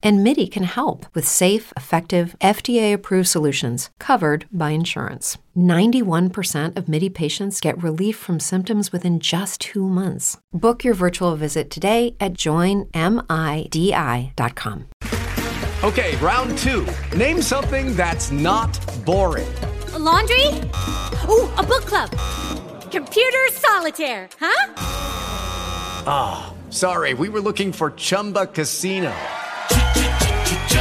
And MIDI can help with safe, effective, FDA approved solutions covered by insurance. 91% of MIDI patients get relief from symptoms within just two months. Book your virtual visit today at joinmidi.com. Okay, round two. Name something that's not boring. A laundry? Ooh, a book club. Computer solitaire, huh? Ah, oh, sorry, we were looking for Chumba Casino.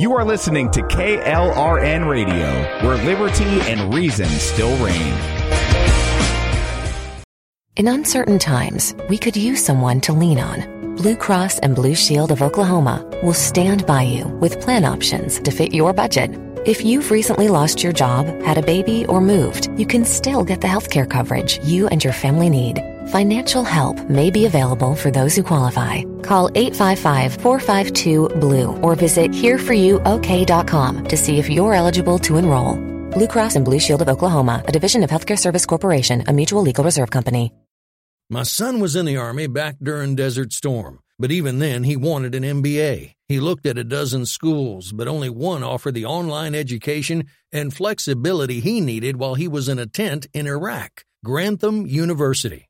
You are listening to KLRN Radio, where liberty and reason still reign. In uncertain times, we could use someone to lean on. Blue Cross and Blue Shield of Oklahoma will stand by you with plan options to fit your budget. If you've recently lost your job, had a baby, or moved, you can still get the health care coverage you and your family need. Financial help may be available for those who qualify. Call 855-452-BLUE or visit hereforyouok.com to see if you're eligible to enroll. Blue Cross and Blue Shield of Oklahoma, a division of Healthcare Service Corporation, a mutual legal reserve company. My son was in the Army back during Desert Storm, but even then he wanted an MBA. He looked at a dozen schools, but only one offered the online education and flexibility he needed while he was in a tent in Iraq Grantham University.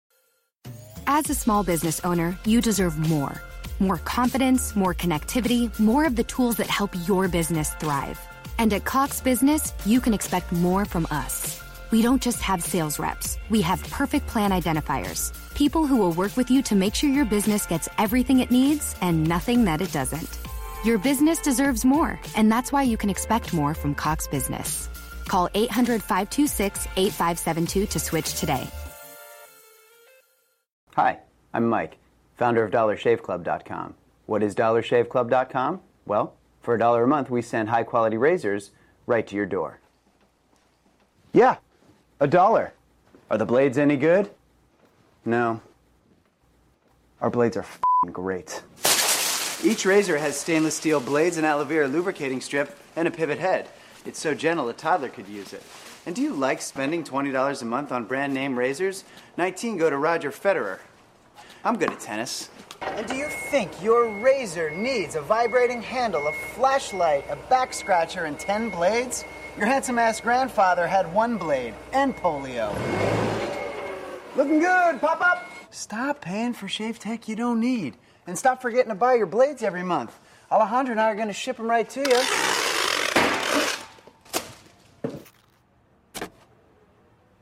As a small business owner, you deserve more. More confidence, more connectivity, more of the tools that help your business thrive. And at Cox Business, you can expect more from us. We don't just have sales reps, we have perfect plan identifiers. People who will work with you to make sure your business gets everything it needs and nothing that it doesn't. Your business deserves more, and that's why you can expect more from Cox Business. Call 800 526 8572 to switch today. Hi, I'm Mike, founder of DollarShaveClub.com. What is DollarShaveClub.com? Well, for a dollar a month, we send high quality razors right to your door. Yeah, a dollar. Are the blades any good? No. Our blades are great. Each razor has stainless steel blades, an aloe vera lubricating strip, and a pivot head. It's so gentle a toddler could use it. And do you like spending $20 a month on brand name razors? 19 go to Roger Federer. I'm good at tennis. And do you think your razor needs a vibrating handle, a flashlight, a back scratcher, and 10 blades? Your handsome ass grandfather had one blade and polio. Looking good, pop up! Stop paying for shave tech you don't need. And stop forgetting to buy your blades every month. Alejandro and I are going to ship them right to you.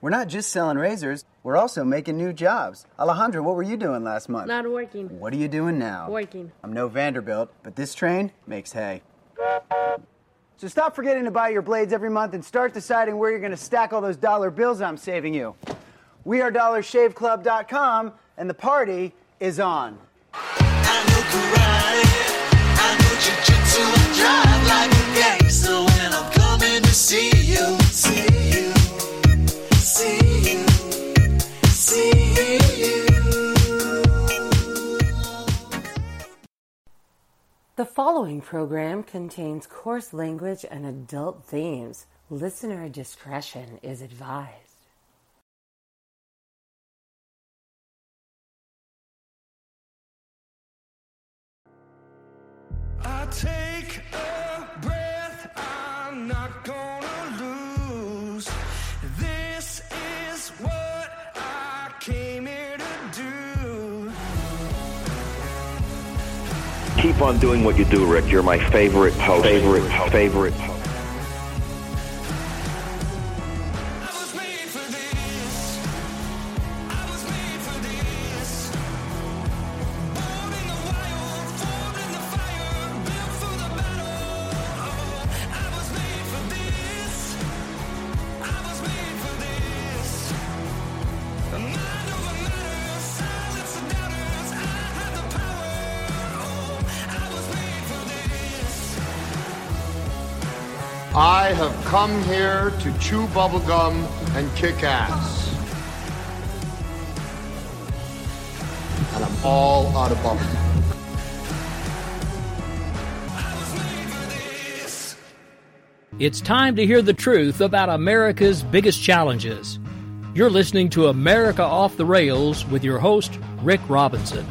We're not just selling razors, we're also making new jobs. Alejandro, what were you doing last month? Not working. What are you doing now? Working. I'm no Vanderbilt, but this train makes hay. So stop forgetting to buy your blades every month and start deciding where you're going to stack all those dollar bills I'm saving you. We are DollarShaveClub.com, and the party is on. The following program contains coarse language and adult themes. Listener discretion is advised. I take a breath, I'm not gonna Keep on doing what you do, Rick. You're my favorite host. Favorite, favorite. Come here to chew bubblegum and kick ass. And I'm all out of bubblegum. It's time to hear the truth about America's biggest challenges. You're listening to America Off the Rails with your host, Rick Robinson.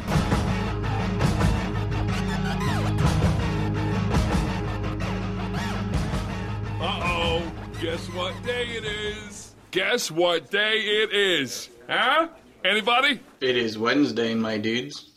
Guess what day it is? Huh? Anybody? It is Wednesday, my dudes.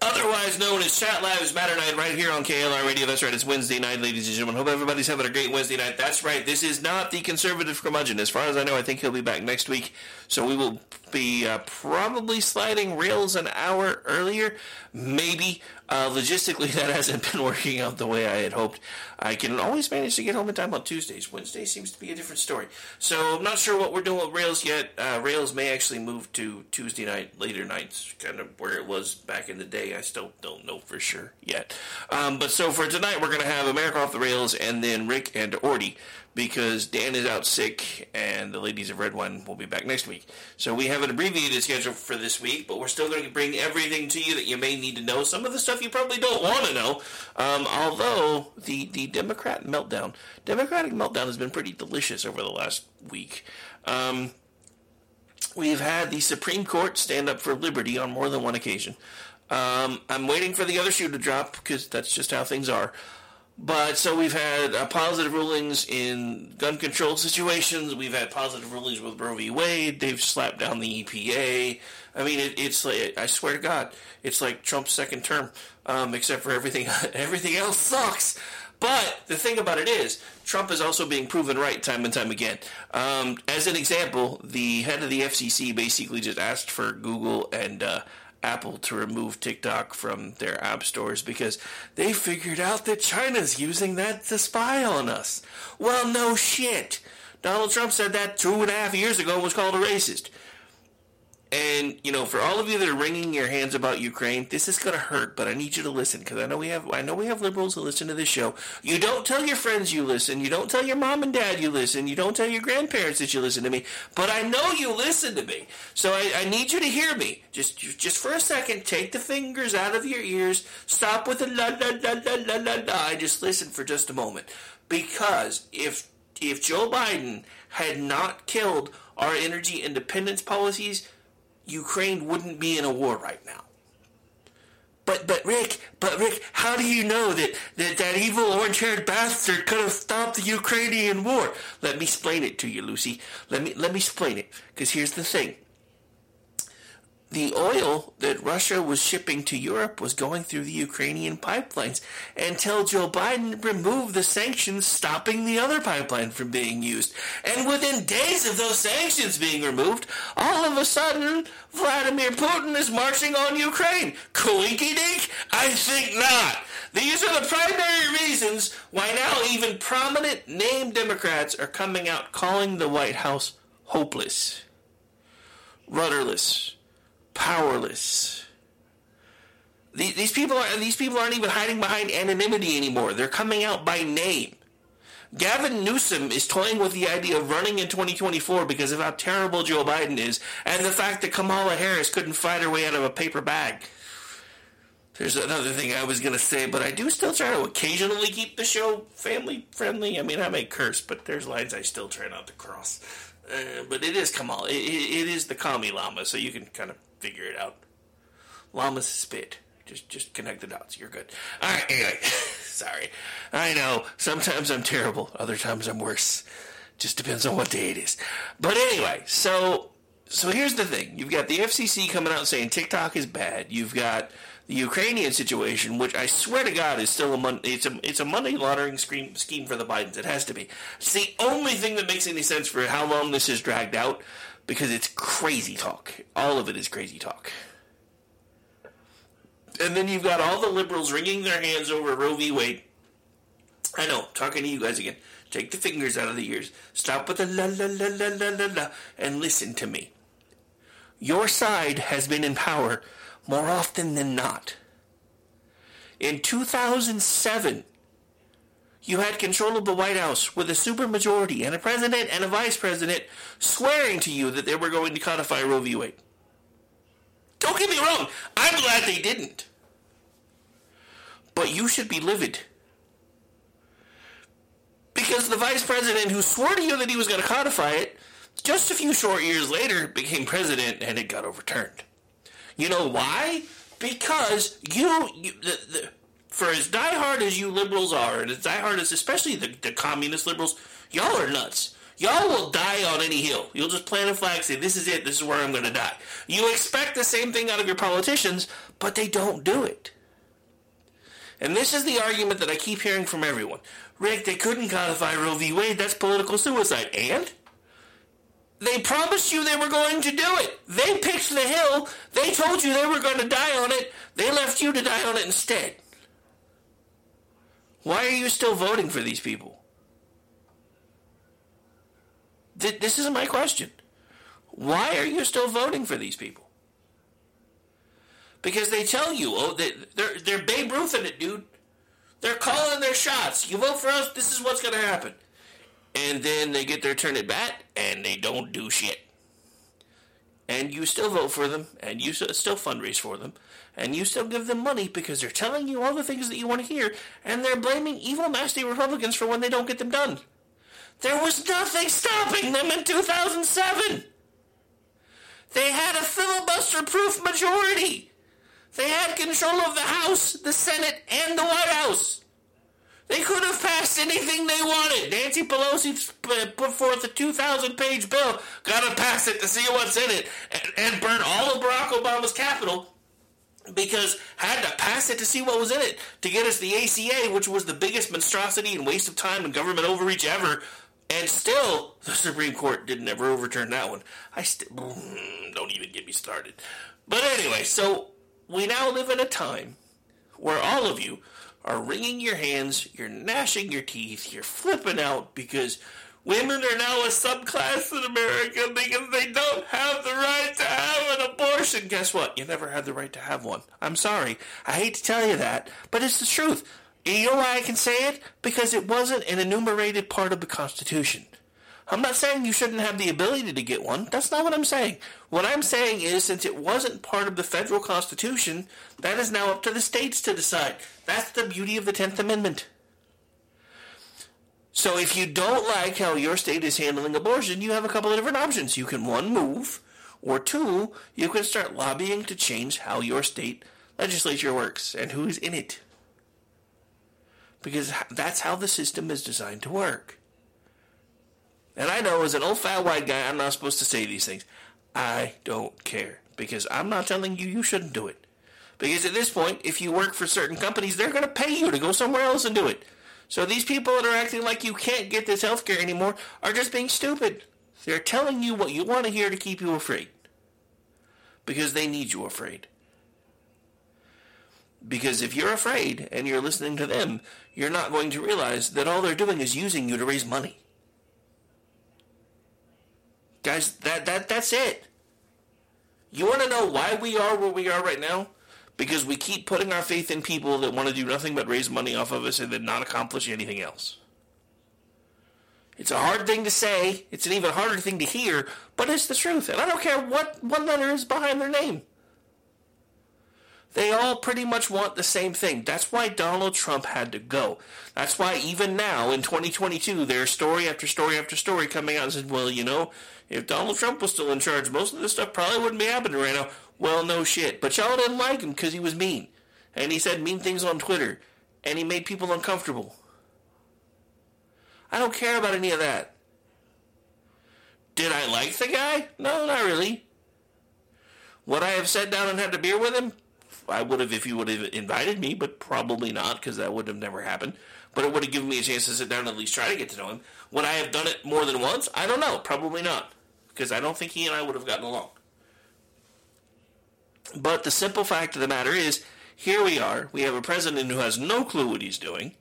Otherwise known as Chat Lives Matter Night right here on KLR Radio. That's right, it's Wednesday night, ladies and gentlemen. Hope everybody's having a great Wednesday night. That's right, this is not the conservative curmudgeon. As far as I know, I think he'll be back next week. So we will be uh, probably sliding rails an hour earlier. Maybe. Uh, logistically, that hasn't been working out the way I had hoped. I can always manage to get home in time on Tuesdays. Wednesday seems to be a different story. So I'm not sure what we're doing with Rails yet. Uh, Rails may actually move to Tuesday night, later nights, kind of where it was back in the day. I still don't know for sure yet. Um, but so for tonight, we're going to have America off the rails and then Rick and Orty because Dan is out sick and the ladies of Red One will be back next week. So we have an abbreviated schedule for this week, but we're still going to bring everything to you that you may need to know. Some of the stuff you probably don't want to know. Um, although the the Democrat meltdown, Democratic meltdown has been pretty delicious over the last week. Um, we've had the Supreme Court stand up for liberty on more than one occasion. Um, I'm waiting for the other shoe to drop because that's just how things are. But so we've had uh, positive rulings in gun control situations. We've had positive rulings with Roe v. Wade. They've slapped down the EPA. I mean, it, it's like I swear to God, it's like Trump's second term, um, except for everything. everything else sucks. But the thing about it is, Trump is also being proven right time and time again. Um, as an example, the head of the FCC basically just asked for Google and uh, Apple to remove TikTok from their app stores because they figured out that China's using that to spy on us. Well, no shit. Donald Trump said that two and a half years ago and was called a racist. And you know, for all of you that are wringing your hands about Ukraine, this is gonna hurt. But I need you to listen because I know we have I know we have liberals who listen to this show. You don't tell your friends you listen. You don't tell your mom and dad you listen. You don't tell your grandparents that you listen to me. But I know you listen to me. So I, I need you to hear me. Just just for a second, take the fingers out of your ears. Stop with the la la la la la la la. I just listen for just a moment because if if Joe Biden had not killed our energy independence policies Ukraine wouldn't be in a war right now. But but Rick, but Rick, how do you know that that, that evil orange-haired bastard could have stopped the Ukrainian war? Let me explain it to you, Lucy. Let me let me explain it. Because here's the thing: the oil that Russia was shipping to Europe was going through the Ukrainian pipelines until Joe Biden removed the sanctions, stopping the other pipeline from being used. And within days of those sanctions being removed, all of a sudden, Vladimir Putin is marching on Ukraine. Coinky dink? I think not. These are the primary reasons why now even prominent named Democrats are coming out calling the White House hopeless, rudderless, powerless. These people are these people aren't even hiding behind anonymity anymore. They're coming out by name. Gavin Newsom is toying with the idea of running in 2024 because of how terrible Joe Biden is and the fact that Kamala Harris couldn't fight her way out of a paper bag. There's another thing I was going to say, but I do still try to occasionally keep the show family friendly. I mean, I may curse, but there's lines I still try not to cross. Uh, but it is Kamala. It, it is the Kami Lama, so you can kind of figure it out. Llamas spit. Just just connect the dots. You're good. All right. Anyway, sorry. I know sometimes I'm terrible. Other times I'm worse. Just depends on what day it is. But anyway, so so here's the thing. You've got the FCC coming out saying TikTok is bad. You've got the Ukrainian situation, which I swear to God is still a mon- it's a it's a money laundering scheme scheme for the Bidens. It has to be. It's the only thing that makes any sense for how long this is dragged out because it's crazy talk. All of it is crazy talk. And then you've got all the liberals wringing their hands over Roe v. Wade. I know, talking to you guys again. Take the fingers out of the ears. Stop with the la la la la la la la and listen to me. Your side has been in power more often than not. In 2007, you had control of the White House with a supermajority and a president and a vice president swearing to you that they were going to codify Roe v. Wade. Don't get me wrong, I'm glad they didn't. But you should be livid. Because the vice president who swore to you that he was going to codify it, just a few short years later became president and it got overturned. You know why? Because you, you the, the, for as diehard as you liberals are, and as diehard as especially the, the communist liberals, y'all are nuts. Y'all will die on any hill. You'll just plant a flag, say, this is it, this is where I'm going to die. You expect the same thing out of your politicians, but they don't do it. And this is the argument that I keep hearing from everyone. Rick, they couldn't codify Roe v. Wade. That's political suicide. And? They promised you they were going to do it. They picked the hill. They told you they were going to die on it. They left you to die on it instead. Why are you still voting for these people? Th- this is my question. Why are you still voting for these people? Because they tell you, oh, they, they're they're Babe Ruth in it, dude. They're calling their shots. You vote for us, this is what's going to happen. And then they get their turn at bat, and they don't do shit. And you still vote for them, and you still fundraise for them, and you still give them money because they're telling you all the things that you want to hear, and they're blaming evil, nasty Republicans for when they don't get them done. There was nothing stopping them in 2007. They had a filibuster proof majority. They had control of the House, the Senate, and the White House. They could have passed anything they wanted. Nancy Pelosi put forth a 2,000 page bill. Gotta pass it to see what's in it. And, and burn all of Barack Obama's Capitol because I had to pass it to see what was in it to get us the ACA, which was the biggest monstrosity and waste of time and government overreach ever. And still, the Supreme Court didn't ever overturn that one. I still mm, don't even get me started. But anyway, so we now live in a time where all of you are wringing your hands, you're gnashing your teeth, you're flipping out because women are now a subclass in America because they don't have the right to have an abortion. Guess what? You never had the right to have one. I'm sorry. I hate to tell you that, but it's the truth. You know why I can say it? Because it wasn't an enumerated part of the Constitution. I'm not saying you shouldn't have the ability to get one. That's not what I'm saying. What I'm saying is, since it wasn't part of the federal Constitution, that is now up to the states to decide. That's the beauty of the 10th Amendment. So if you don't like how your state is handling abortion, you have a couple of different options. You can, one, move, or two, you can start lobbying to change how your state legislature works and who's in it. Because that's how the system is designed to work. And I know as an old fat white guy, I'm not supposed to say these things. I don't care. Because I'm not telling you you shouldn't do it. Because at this point, if you work for certain companies, they're going to pay you to go somewhere else and do it. So these people that are acting like you can't get this health care anymore are just being stupid. They're telling you what you want to hear to keep you afraid. Because they need you afraid. Because if you're afraid and you're listening to them, you're not going to realize that all they're doing is using you to raise money. Guys, that, that that's it. You want to know why we are where we are right now? Because we keep putting our faith in people that want to do nothing but raise money off of us and then not accomplish anything else. It's a hard thing to say. It's an even harder thing to hear, but it's the truth. And I don't care what one letter is behind their name. They all pretty much want the same thing. That's why Donald Trump had to go. That's why even now in 2022, there's story after story after story coming out and said, well, you know, if Donald Trump was still in charge, most of this stuff probably wouldn't be happening right now. Well, no shit. But y'all didn't like him because he was mean. And he said mean things on Twitter. And he made people uncomfortable. I don't care about any of that. Did I like the guy? No, not really. Would I have sat down and had a beer with him? I would have if he would have invited me, but probably not because that would have never happened. But it would have given me a chance to sit down and at least try to get to know him. Would I have done it more than once? I don't know. Probably not because I don't think he and I would have gotten along. But the simple fact of the matter is, here we are. We have a president who has no clue what he's doing.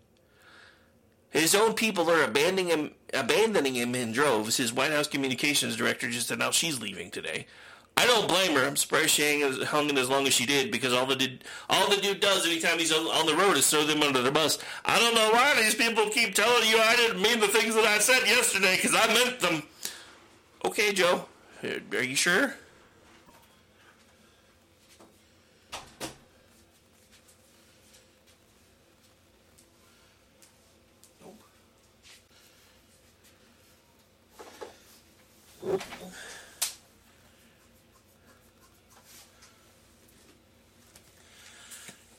His own people are abandoning him, abandoning him in droves. His White House communications director just announced she's leaving today. I don't blame her. I'm surprised she hung in as long as she did because all the dude, all the dude does anytime he's on, on the road is throw them under the bus. I don't know why these people keep telling you I didn't mean the things that I said yesterday because I meant them. Okay, Joe, are you sure?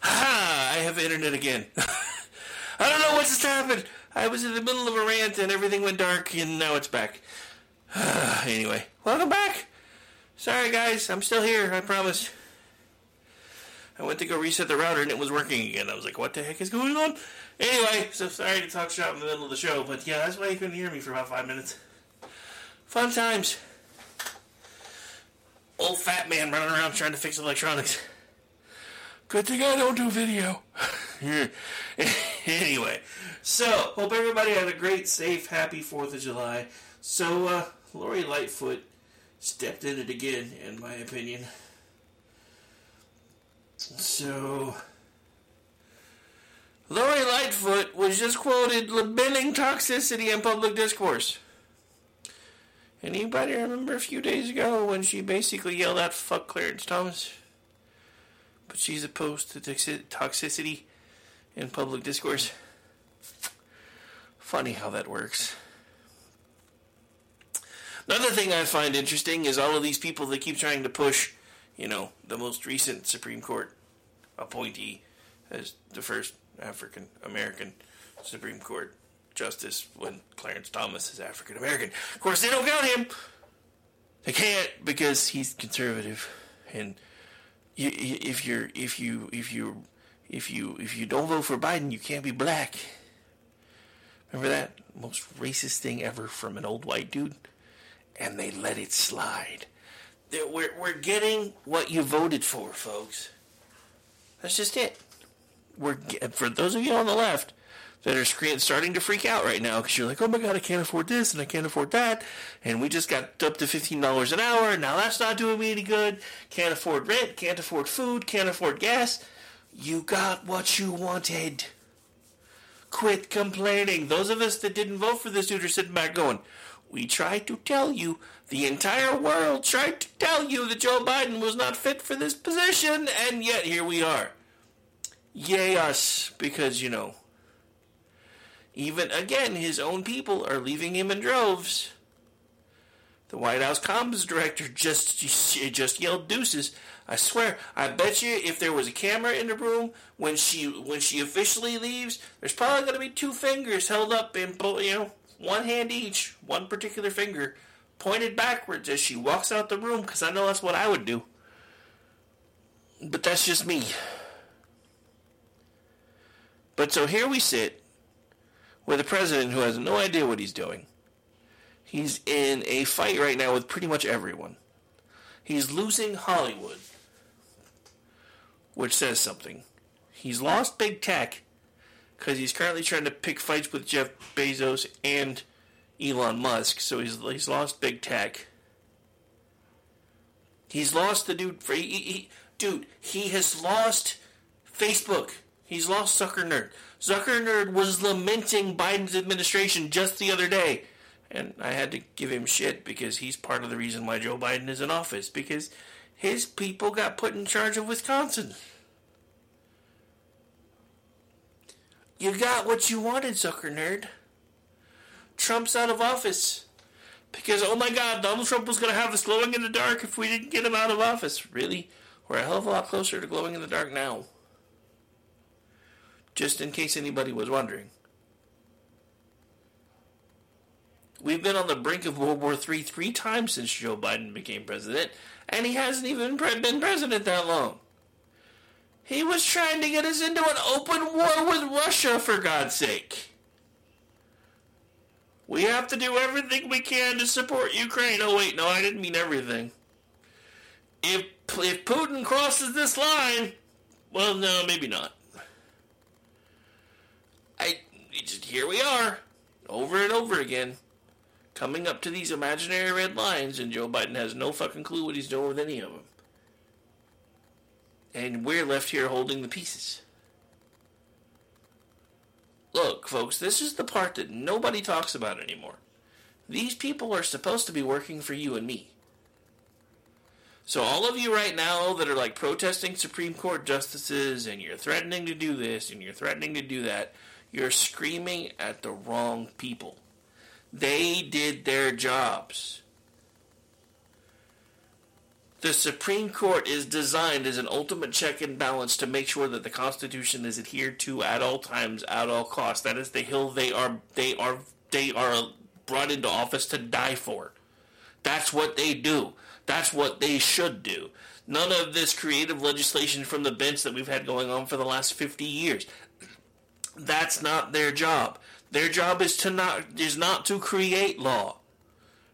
Ah, I have internet again. I don't know what just happened. I was in the middle of a rant and everything went dark, and now it's back. anyway, welcome back. Sorry, guys, I'm still here. I promise. I went to go reset the router and it was working again. I was like, what the heck is going on? Anyway, so sorry to talk shop in the middle of the show, but yeah, that's why you couldn't hear me for about five minutes. Fun times. Old fat man running around trying to fix electronics. Good thing I don't do video. anyway, so hope everybody had a great, safe, happy Fourth of July. So, uh, Lori Lightfoot stepped in it again, in my opinion. So, Lori Lightfoot was just quoted lamenting toxicity in public discourse. Anybody remember a few days ago when she basically yelled out "fuck Clarence Thomas"? But she's opposed to toxicity in public discourse. Funny how that works. Another thing I find interesting is all of these people that keep trying to push, you know, the most recent Supreme Court appointee as the first African American Supreme Court justice when Clarence Thomas is African American. Of course, they don't count him. They can't because he's conservative, and if you're if you if you if you if you don't vote for Biden, you can't be black. Remember that most racist thing ever from an old white dude, and they let it slide. We're we're getting what you voted for, folks. That's just it. We're for those of you on the left that are starting to freak out right now because you're like, oh my god, I can't afford this and I can't afford that, and we just got up to fifteen dollars an hour, now that's not doing me any good. Can't afford rent, can't afford food, can't afford gas. You got what you wanted. Quit complaining. Those of us that didn't vote for this dude are sitting back going, we tried to tell you, the entire world tried to tell you that Joe Biden was not fit for this position, and yet here we are. Yay us, because, you know, even again, his own people are leaving him in droves. The White House comms director just just yelled deuces. I swear, I bet you if there was a camera in the room when she when she officially leaves, there's probably going to be two fingers held up in you know one hand each, one particular finger pointed backwards as she walks out the room. Because I know that's what I would do. But that's just me. But so here we sit with a president who has no idea what he's doing. He's in a fight right now with pretty much everyone. He's losing Hollywood, which says something. He's lost big tech because he's currently trying to pick fights with Jeff Bezos and Elon Musk. So he's he's lost big tech. He's lost the dude. For, he, he, dude, he has lost Facebook. He's lost Zucker Nerd. Zucker Nerd was lamenting Biden's administration just the other day. And I had to give him shit because he's part of the reason why Joe Biden is in office. Because his people got put in charge of Wisconsin. You got what you wanted, Zucker Nerd. Trump's out of office. Because, oh my god, Donald Trump was going to have us glowing in the dark if we didn't get him out of office. Really? We're a hell of a lot closer to glowing in the dark now. Just in case anybody was wondering. We've been on the brink of World War III three times since Joe Biden became president, and he hasn't even been president that long. He was trying to get us into an open war with Russia, for God's sake. We have to do everything we can to support Ukraine. Oh, wait, no, I didn't mean everything. If, if Putin crosses this line, well, no, maybe not. I just, here we are, over and over again, coming up to these imaginary red lines, and Joe Biden has no fucking clue what he's doing with any of them. And we're left here holding the pieces. Look, folks, this is the part that nobody talks about anymore. These people are supposed to be working for you and me. So, all of you right now that are like protesting Supreme Court justices and you're threatening to do this and you're threatening to do that, you're screaming at the wrong people. They did their jobs. The Supreme Court is designed as an ultimate check and balance to make sure that the Constitution is adhered to at all times, at all costs. That is the hill they are they are they are brought into office to die for. That's what they do. That's what they should do. None of this creative legislation from the bench that we've had going on for the last 50 years. That's not their job. Their job is to not is not to create law.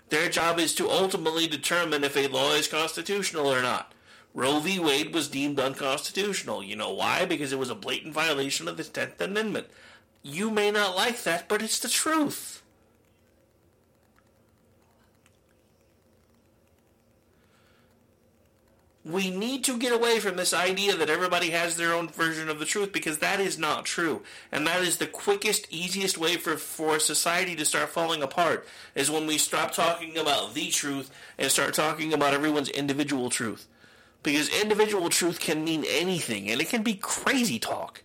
Their job is to ultimately determine if a law is constitutional or not. Roe v. Wade was deemed unconstitutional. You know why? Because it was a blatant violation of the 10th Amendment. You may not like that, but it's the truth. We need to get away from this idea that everybody has their own version of the truth because that is not true. And that is the quickest, easiest way for, for society to start falling apart is when we stop talking about the truth and start talking about everyone's individual truth. Because individual truth can mean anything and it can be crazy talk.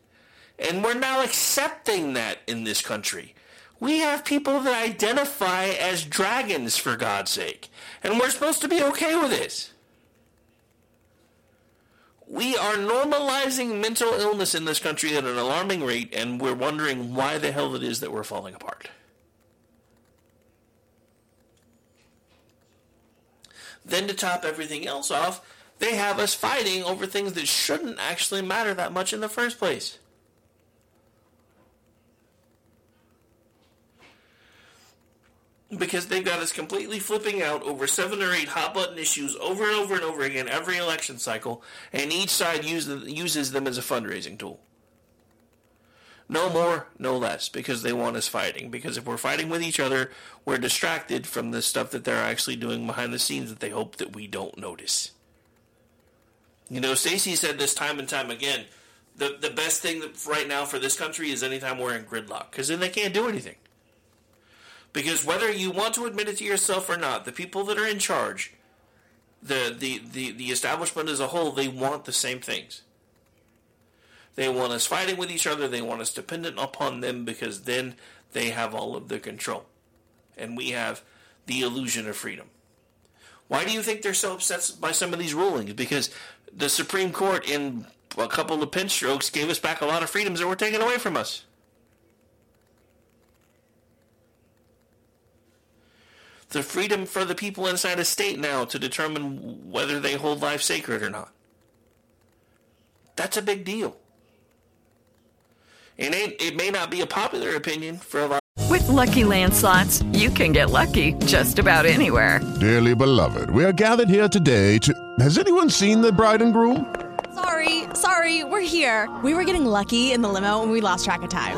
And we're now accepting that in this country. We have people that identify as dragons, for God's sake. And we're supposed to be okay with this. We are normalizing mental illness in this country at an alarming rate, and we're wondering why the hell it is that we're falling apart. Then, to top everything else off, they have us fighting over things that shouldn't actually matter that much in the first place. Because they've got us completely flipping out over seven or eight hot button issues over and over and over again every election cycle, and each side use, uses them as a fundraising tool. No more, no less, because they want us fighting. Because if we're fighting with each other, we're distracted from the stuff that they're actually doing behind the scenes that they hope that we don't notice. You know, Stacey said this time and time again. The the best thing right now for this country is anytime we're in gridlock, because then they can't do anything. Because whether you want to admit it to yourself or not, the people that are in charge, the the the, the establishment as a whole, they want the same things. They want us fighting with each other. They want us dependent upon them because then they have all of the control. And we have the illusion of freedom. Why do you think they're so upset by some of these rulings? Because the Supreme Court, in a couple of pinch strokes, gave us back a lot of freedoms that were taken away from us. The freedom for the people inside a state now to determine whether they hold life sacred or not. That's a big deal. It, ain't, it may not be a popular opinion for a lot. With Lucky Land slots, you can get lucky just about anywhere. Dearly beloved, we are gathered here today to. Has anyone seen the bride and groom? Sorry, sorry, we're here. We were getting lucky in the limo and we lost track of time.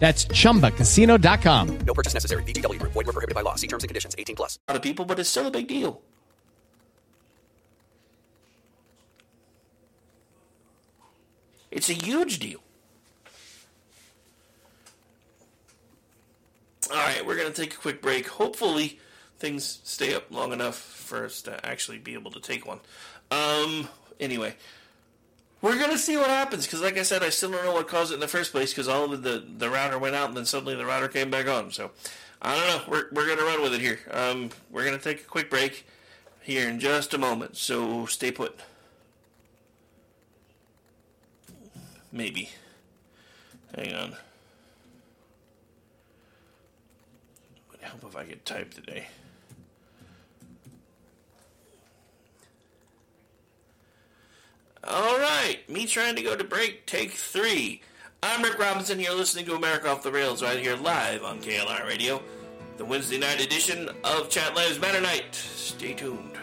That's chumbacasino.com. No purchase necessary. VGW. Group. Void were prohibited by law. See terms and conditions. 18 plus. A lot of people, but it's still a big deal. It's a huge deal. All right, we're going to take a quick break. Hopefully, things stay up long enough for us to actually be able to take one. Um, anyway, we're to see what happens because, like I said, I still don't know what caused it in the first place because all of the, the router went out and then suddenly the router came back on. So, I don't know. We're, we're to run with it here. Um, we're to take a quick break here in just a moment. So, stay put. Maybe. Hang on. Would help if I could type today. All right, me trying to go to break, take three. I'm Rick Robinson. You're listening to America Off the Rails right here live on KLR Radio, the Wednesday night edition of Chat Lives Matter Night. Stay tuned.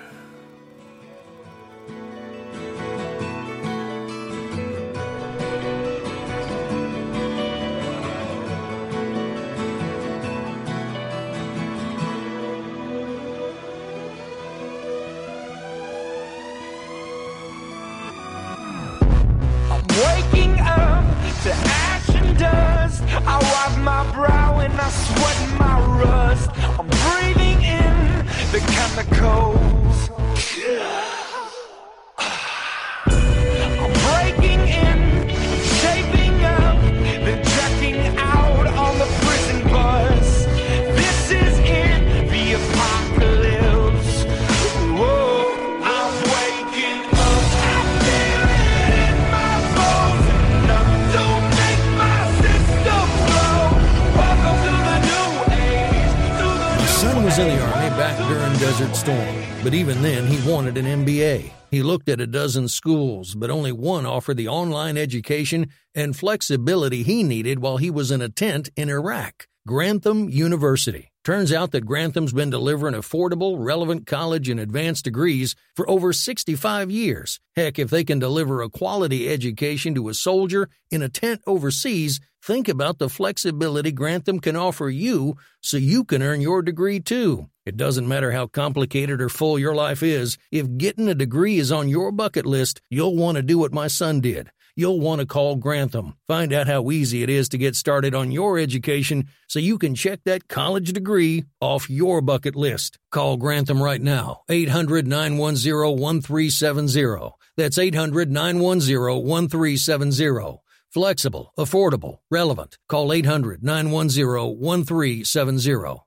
But even then he wanted an MBA. He looked at a dozen schools, but only one offered the online education and flexibility he needed while he was in a tent in Iraq Grantham University. Turns out that Grantham's been delivering affordable, relevant college and advanced degrees for over 65 years. Heck, if they can deliver a quality education to a soldier in a tent overseas, think about the flexibility Grantham can offer you so you can earn your degree too. It doesn't matter how complicated or full your life is, if getting a degree is on your bucket list, you'll want to do what my son did you'll want to call Grantham. Find out how easy it is to get started on your education so you can check that college degree off your bucket list. Call Grantham right now, 800 910 1370. That's 800 910 1370. Flexible, affordable, relevant. Call 800 910 1370.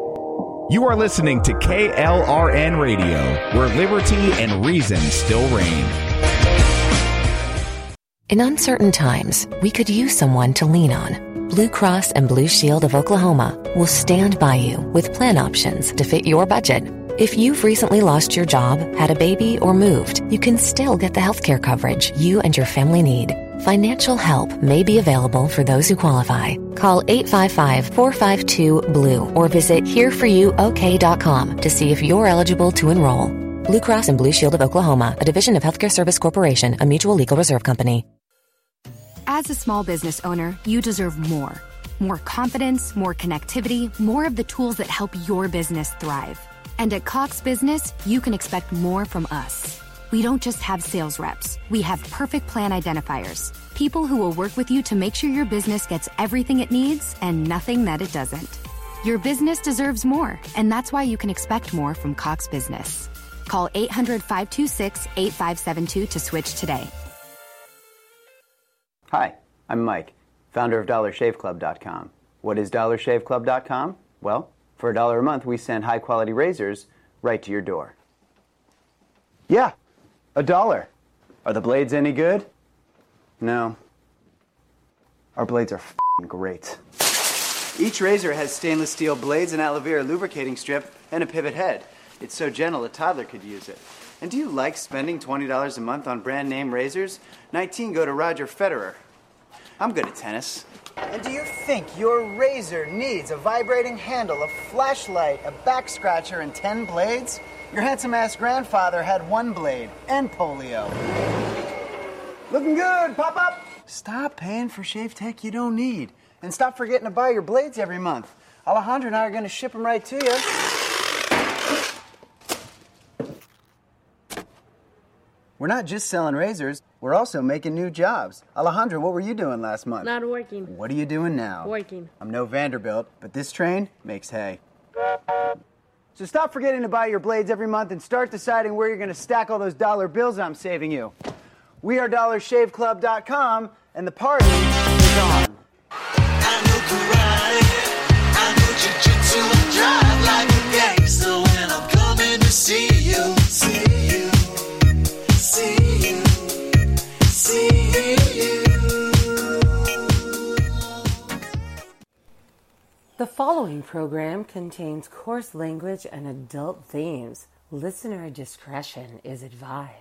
You are listening to KLRN Radio, where liberty and reason still reign. In uncertain times, we could use someone to lean on. Blue Cross and Blue Shield of Oklahoma will stand by you with plan options to fit your budget. If you've recently lost your job, had a baby, or moved, you can still get the healthcare coverage you and your family need. Financial help may be available for those who qualify. Call 855-452-BLUE or visit hereforyouok.com to see if you're eligible to enroll. Blue Cross and Blue Shield of Oklahoma, a division of Healthcare Service Corporation, a mutual legal reserve company. As a small business owner, you deserve more. More confidence, more connectivity, more of the tools that help your business thrive. And at Cox Business, you can expect more from us. We don't just have sales reps, we have perfect plan identifiers. People who will work with you to make sure your business gets everything it needs and nothing that it doesn't. Your business deserves more, and that's why you can expect more from Cox Business. Call 800 526 8572 to switch today. Hi, I'm Mike, founder of DollarShaveClub.com. What is DollarShaveClub.com? Well, for a dollar a month, we send high quality razors right to your door. Yeah, a dollar. Are the blades any good? No. Our blades are great. Each razor has stainless steel blades, an aloe vera lubricating strip, and a pivot head. It's so gentle a toddler could use it. And do you like spending $20 a month on brand name razors? 19 go to Roger Federer. I'm good at tennis. And do you think your razor needs a vibrating handle, a flashlight, a back scratcher, and 10 blades? Your handsome ass grandfather had one blade and polio. Looking good, pop up! Stop paying for shave tech you don't need. And stop forgetting to buy your blades every month. Alejandro and I are to ship them right to you. We're not just selling razors, we're also making new jobs. Alejandro, what were you doing last month? Not working. What are you doing now? Working. I'm no Vanderbilt, but this train makes hay. So stop forgetting to buy your blades every month and start deciding where you're going to stack all those dollar bills I'm saving you. We are DollarShaveClub.com, and the party is on. See The following program contains coarse language and adult themes. Listener discretion is advised.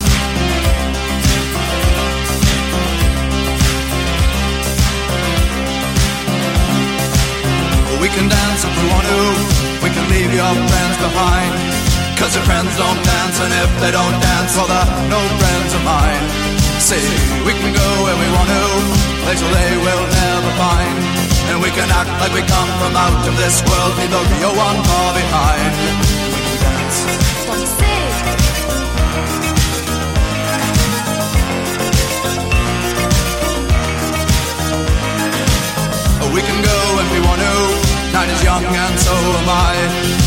We can dance if we want to. We can leave your friends behind. Cause your friends don't dance, and if they don't dance, well, they're no friends of mine. See, we can go where we want to, places they will never find. And we can act like we come from out of this world, leave the real one far behind. We can dance. We can go if we want to. Night is young and so am I.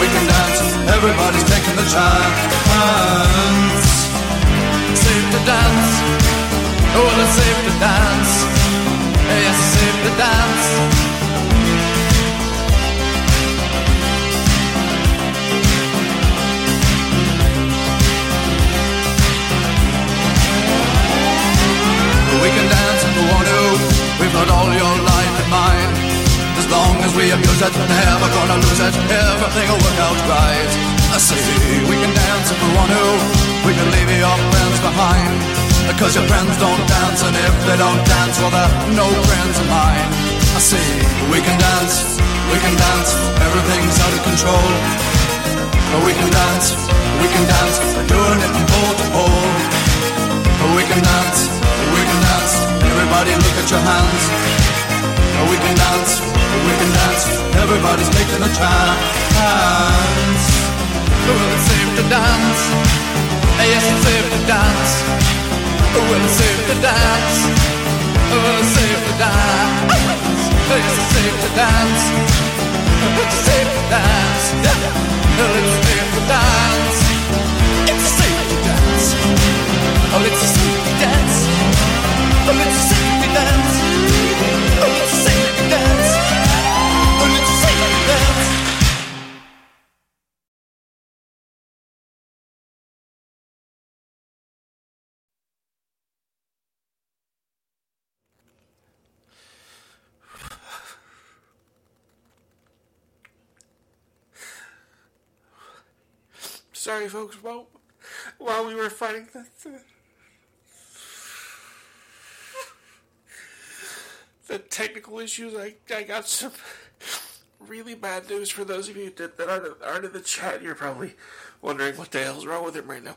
we can dance, everybody's taking the chance. Safe to dance, oh well it's safe to dance. Yes, it's safe to dance. We can dance if we want. We've got all your. As long as we abuse it, never gonna lose it. Everything will work out right. I say we can dance if we want to. We can leave your friends behind. Because your friends don't dance, and if they don't dance, well, they're no friends of mine. I say we can dance, we can dance. Everything's out of control. But we can dance, we can dance. We're doing it from pole to pole. We can dance, we can dance. Everybody look at your hands. We can dance, we can dance. Everybody's taking a chance. Well, it's safe to dance. Yes, it's safe to dance. Well, it's safe to dance. Well, it's safe to dance. Yes, it's safe to dance. It's safe to dance. Well, it's safe to dance. It's safe to dance. Oh, it's a Sorry, folks. While, while we were fighting the, the, the technical issues, I, I got some really bad news for those of you that, that aren't, aren't in the chat. You're probably wondering what the hell's wrong with him right now.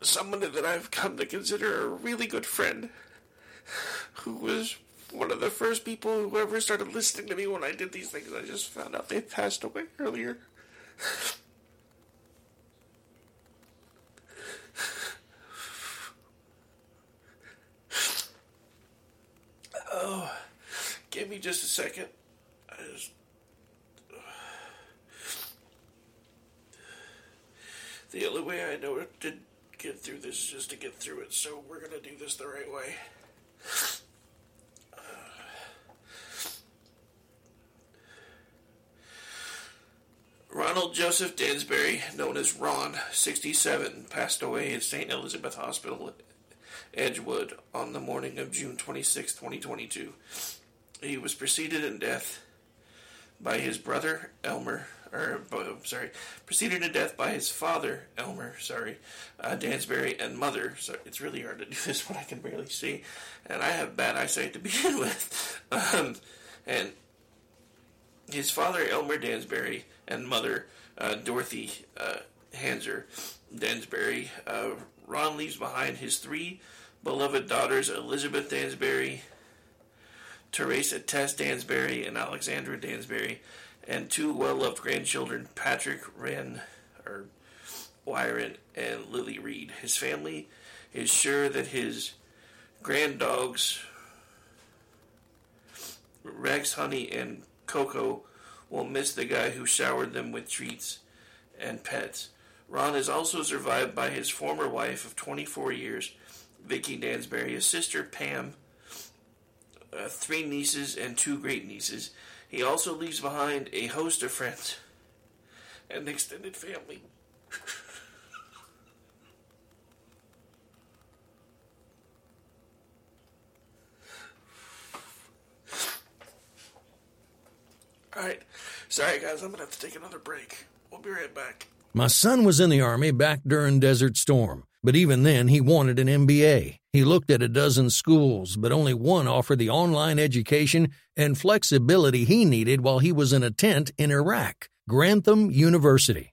Someone that I've come to consider a really good friend, who was one of the first people who ever started listening to me when I did these things. I just found out they passed away earlier. Oh, give me just a second. I just. The only way I know to get through this is just to get through it, so we're gonna do this the right way. Ronald Joseph Dansbury, known as Ron, 67, passed away at St. Elizabeth Hospital, Edgewood, on the morning of June 26, 2022. He was preceded in death by his brother, Elmer, or sorry, preceded in death by his father, Elmer, sorry, uh, Dansbury, and mother. So it's really hard to do this when I can barely see, and I have bad eyesight to begin with. Um, and his father, Elmer Dansbury, and mother, uh, Dorothy uh, Hanser Dansbury. Uh, Ron leaves behind his three beloved daughters, Elizabeth Dansbury, Teresa Tess Dansbury, and Alexandra Dansbury, and two well-loved grandchildren, Patrick Wren, or Wyron, and Lily Reed. His family is sure that his granddogs, Rex, Honey, and Coco, will miss the guy who showered them with treats and pets. Ron is also survived by his former wife of 24 years, Vicky Dansbury, a sister, Pam, uh, three nieces, and two great nieces. He also leaves behind a host of friends and extended family. Alright, sorry guys, I'm gonna have to take another break. We'll be right back. My son was in the Army back during Desert Storm, but even then he wanted an MBA. He looked at a dozen schools, but only one offered the online education and flexibility he needed while he was in a tent in Iraq Grantham University.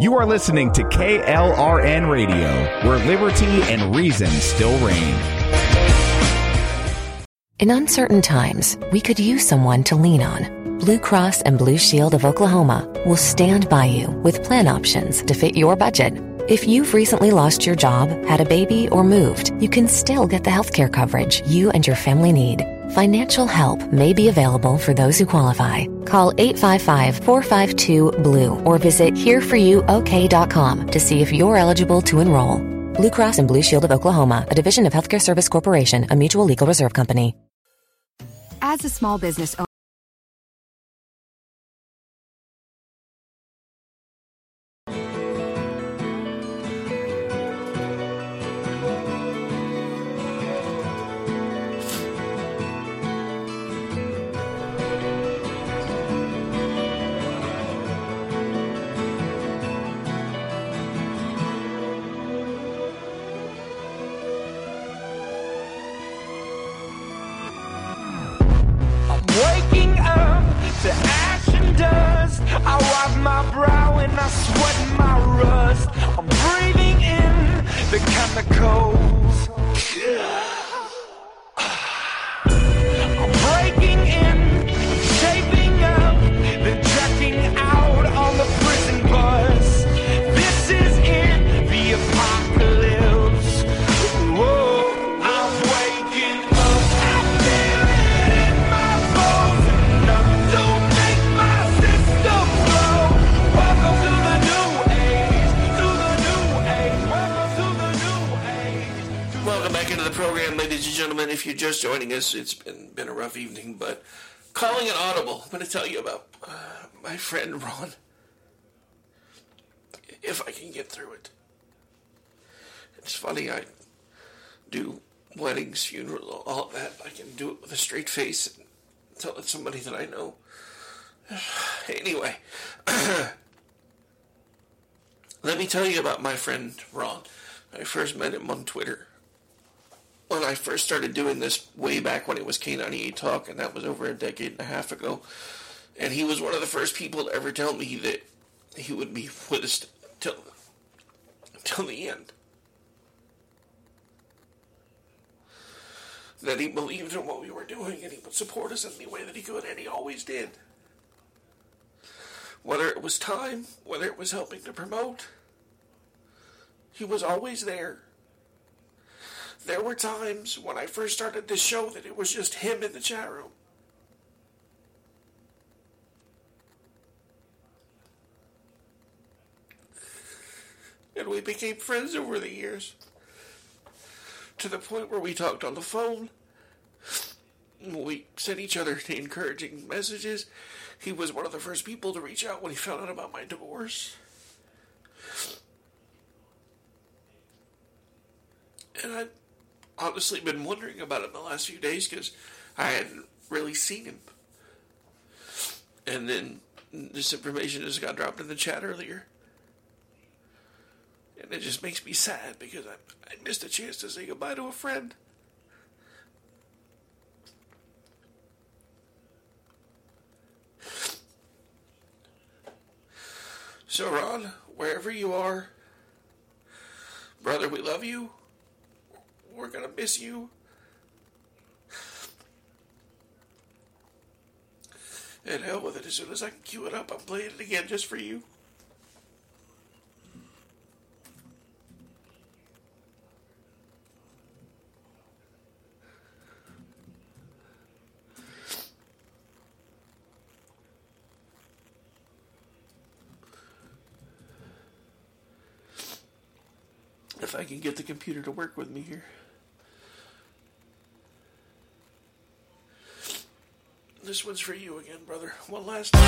You are listening to KLRN Radio, where liberty and reason still reign. In uncertain times, we could use someone to lean on. Blue Cross and Blue Shield of Oklahoma will stand by you with plan options to fit your budget. If you've recently lost your job, had a baby, or moved, you can still get the healthcare coverage you and your family need. Financial help may be available for those who qualify. Call 855-452-BLUE or visit hereforyouok.com to see if you're eligible to enroll. Blue Cross and Blue Shield of Oklahoma, a division of Healthcare Service Corporation, a mutual legal reserve company. As a small business owner, joining us, it's been been a rough evening, but calling an audible. I'm going to tell you about uh, my friend Ron. If I can get through it. It's funny, I do weddings, funerals, all that. I can do it with a straight face and tell it somebody that I know. Anyway, let me tell you about my friend Ron. I first met him on Twitter when I first started doing this way back when it was K98 Talk, and that was over a decade and a half ago. And he was one of the first people to ever tell me that he would be with us till till the end. That he believed in what we were doing, and he would support us in any way that he could, and he always did. Whether it was time, whether it was helping to promote, he was always there. There were times when I first started this show that it was just him in the chat room. And we became friends over the years. To the point where we talked on the phone. We sent each other encouraging messages. He was one of the first people to reach out when he found out about my divorce. And I'd honestly been wondering about him the last few days because I hadn't really seen him. And then this information just got dropped in the chat earlier. And it just makes me sad because I, I missed a chance to say goodbye to a friend. So, Ron, wherever you are, brother, we love you. We're gonna miss you. And hell with it, as soon as I can cue it up, I'm playing it again just for you. If I can get the computer to work with me here. This one's for you again, brother. One last time.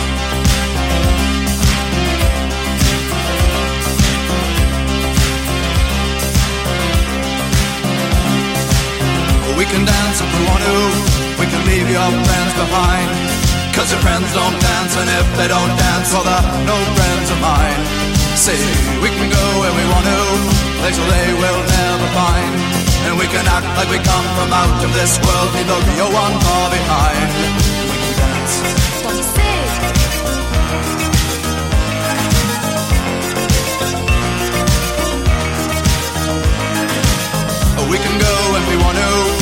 We can dance if we want to. We can leave your friends behind. Cause your friends don't dance, and if they don't dance, well, they're no friends of mine. See, we can go where we want to, places they will never find. And we can act like we come from out of this world, leave the real one far behind. We can dance. We can go if we want to.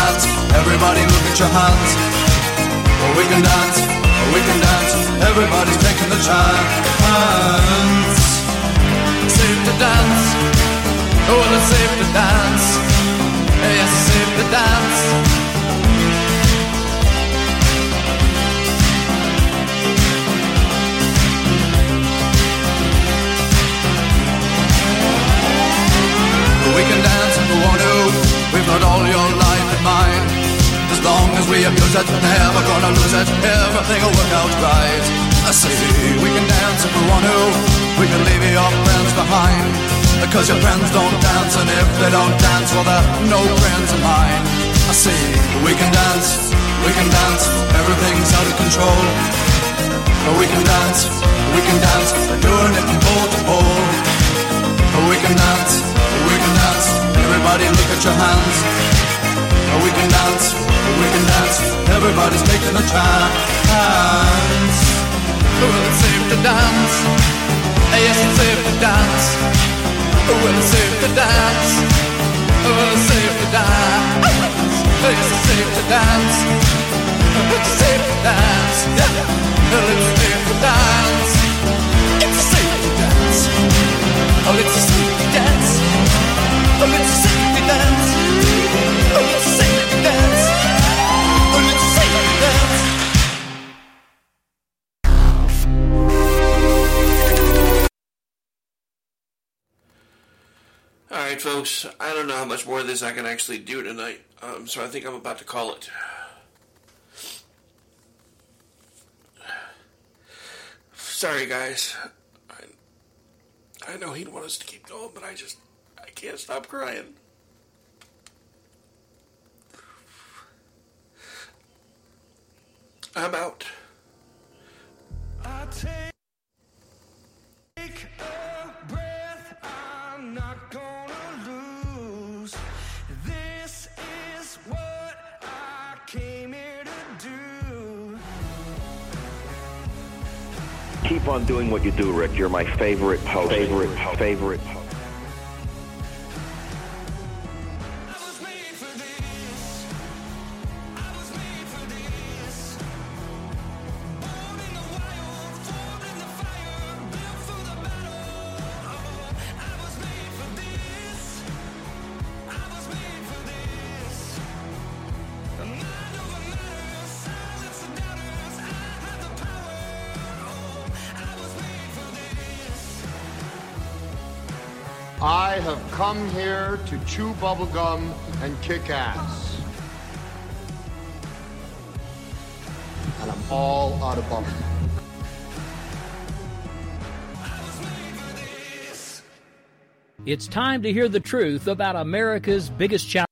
everybody look at your hands. Oh, we can dance, oh, we can dance, everybody's taking the chance. Safe to dance, oh well it's safe to dance. Yes, it's safe to dance. We can dance if we want to. We've got all your life in mind. Long as we abuse it, never gonna lose it. Everything will work out right. I say we can dance if we want to. We can leave your friends behind. Because your friends don't dance, and if they don't dance, well, they're no friends of mine. I say, we can dance, we can dance, everything's out of control. But we can dance, we can dance, doing it from pole to pole. But we can dance, we can dance, everybody look at your hands. We can dance, we can dance, everybody's taking a chance. Oh, well, it's safe to dance, ah, yes, it's safe to dance. Oh, well, it's safe to dance, oh, well, it's safe to dance. Ah, yes, it's safe to dance, it's safe to dance. Yeah. Well, it's safe to dance. It's safe to dance. Oh, it's safe to dance. Oh, it's safe All right, folks. I don't know how much more of this I can actually do tonight, um, so I think I'm about to call it. Sorry, guys. I, I know he'd want us to keep going, but I just I can't stop crying. I'm out. Keep on doing what you do, Rick. You're my favorite host. Favorite, favorite. host. Chew bubblegum and kick ass. And I'm all out of bubblegum. It's time to hear the truth about America's biggest challenge.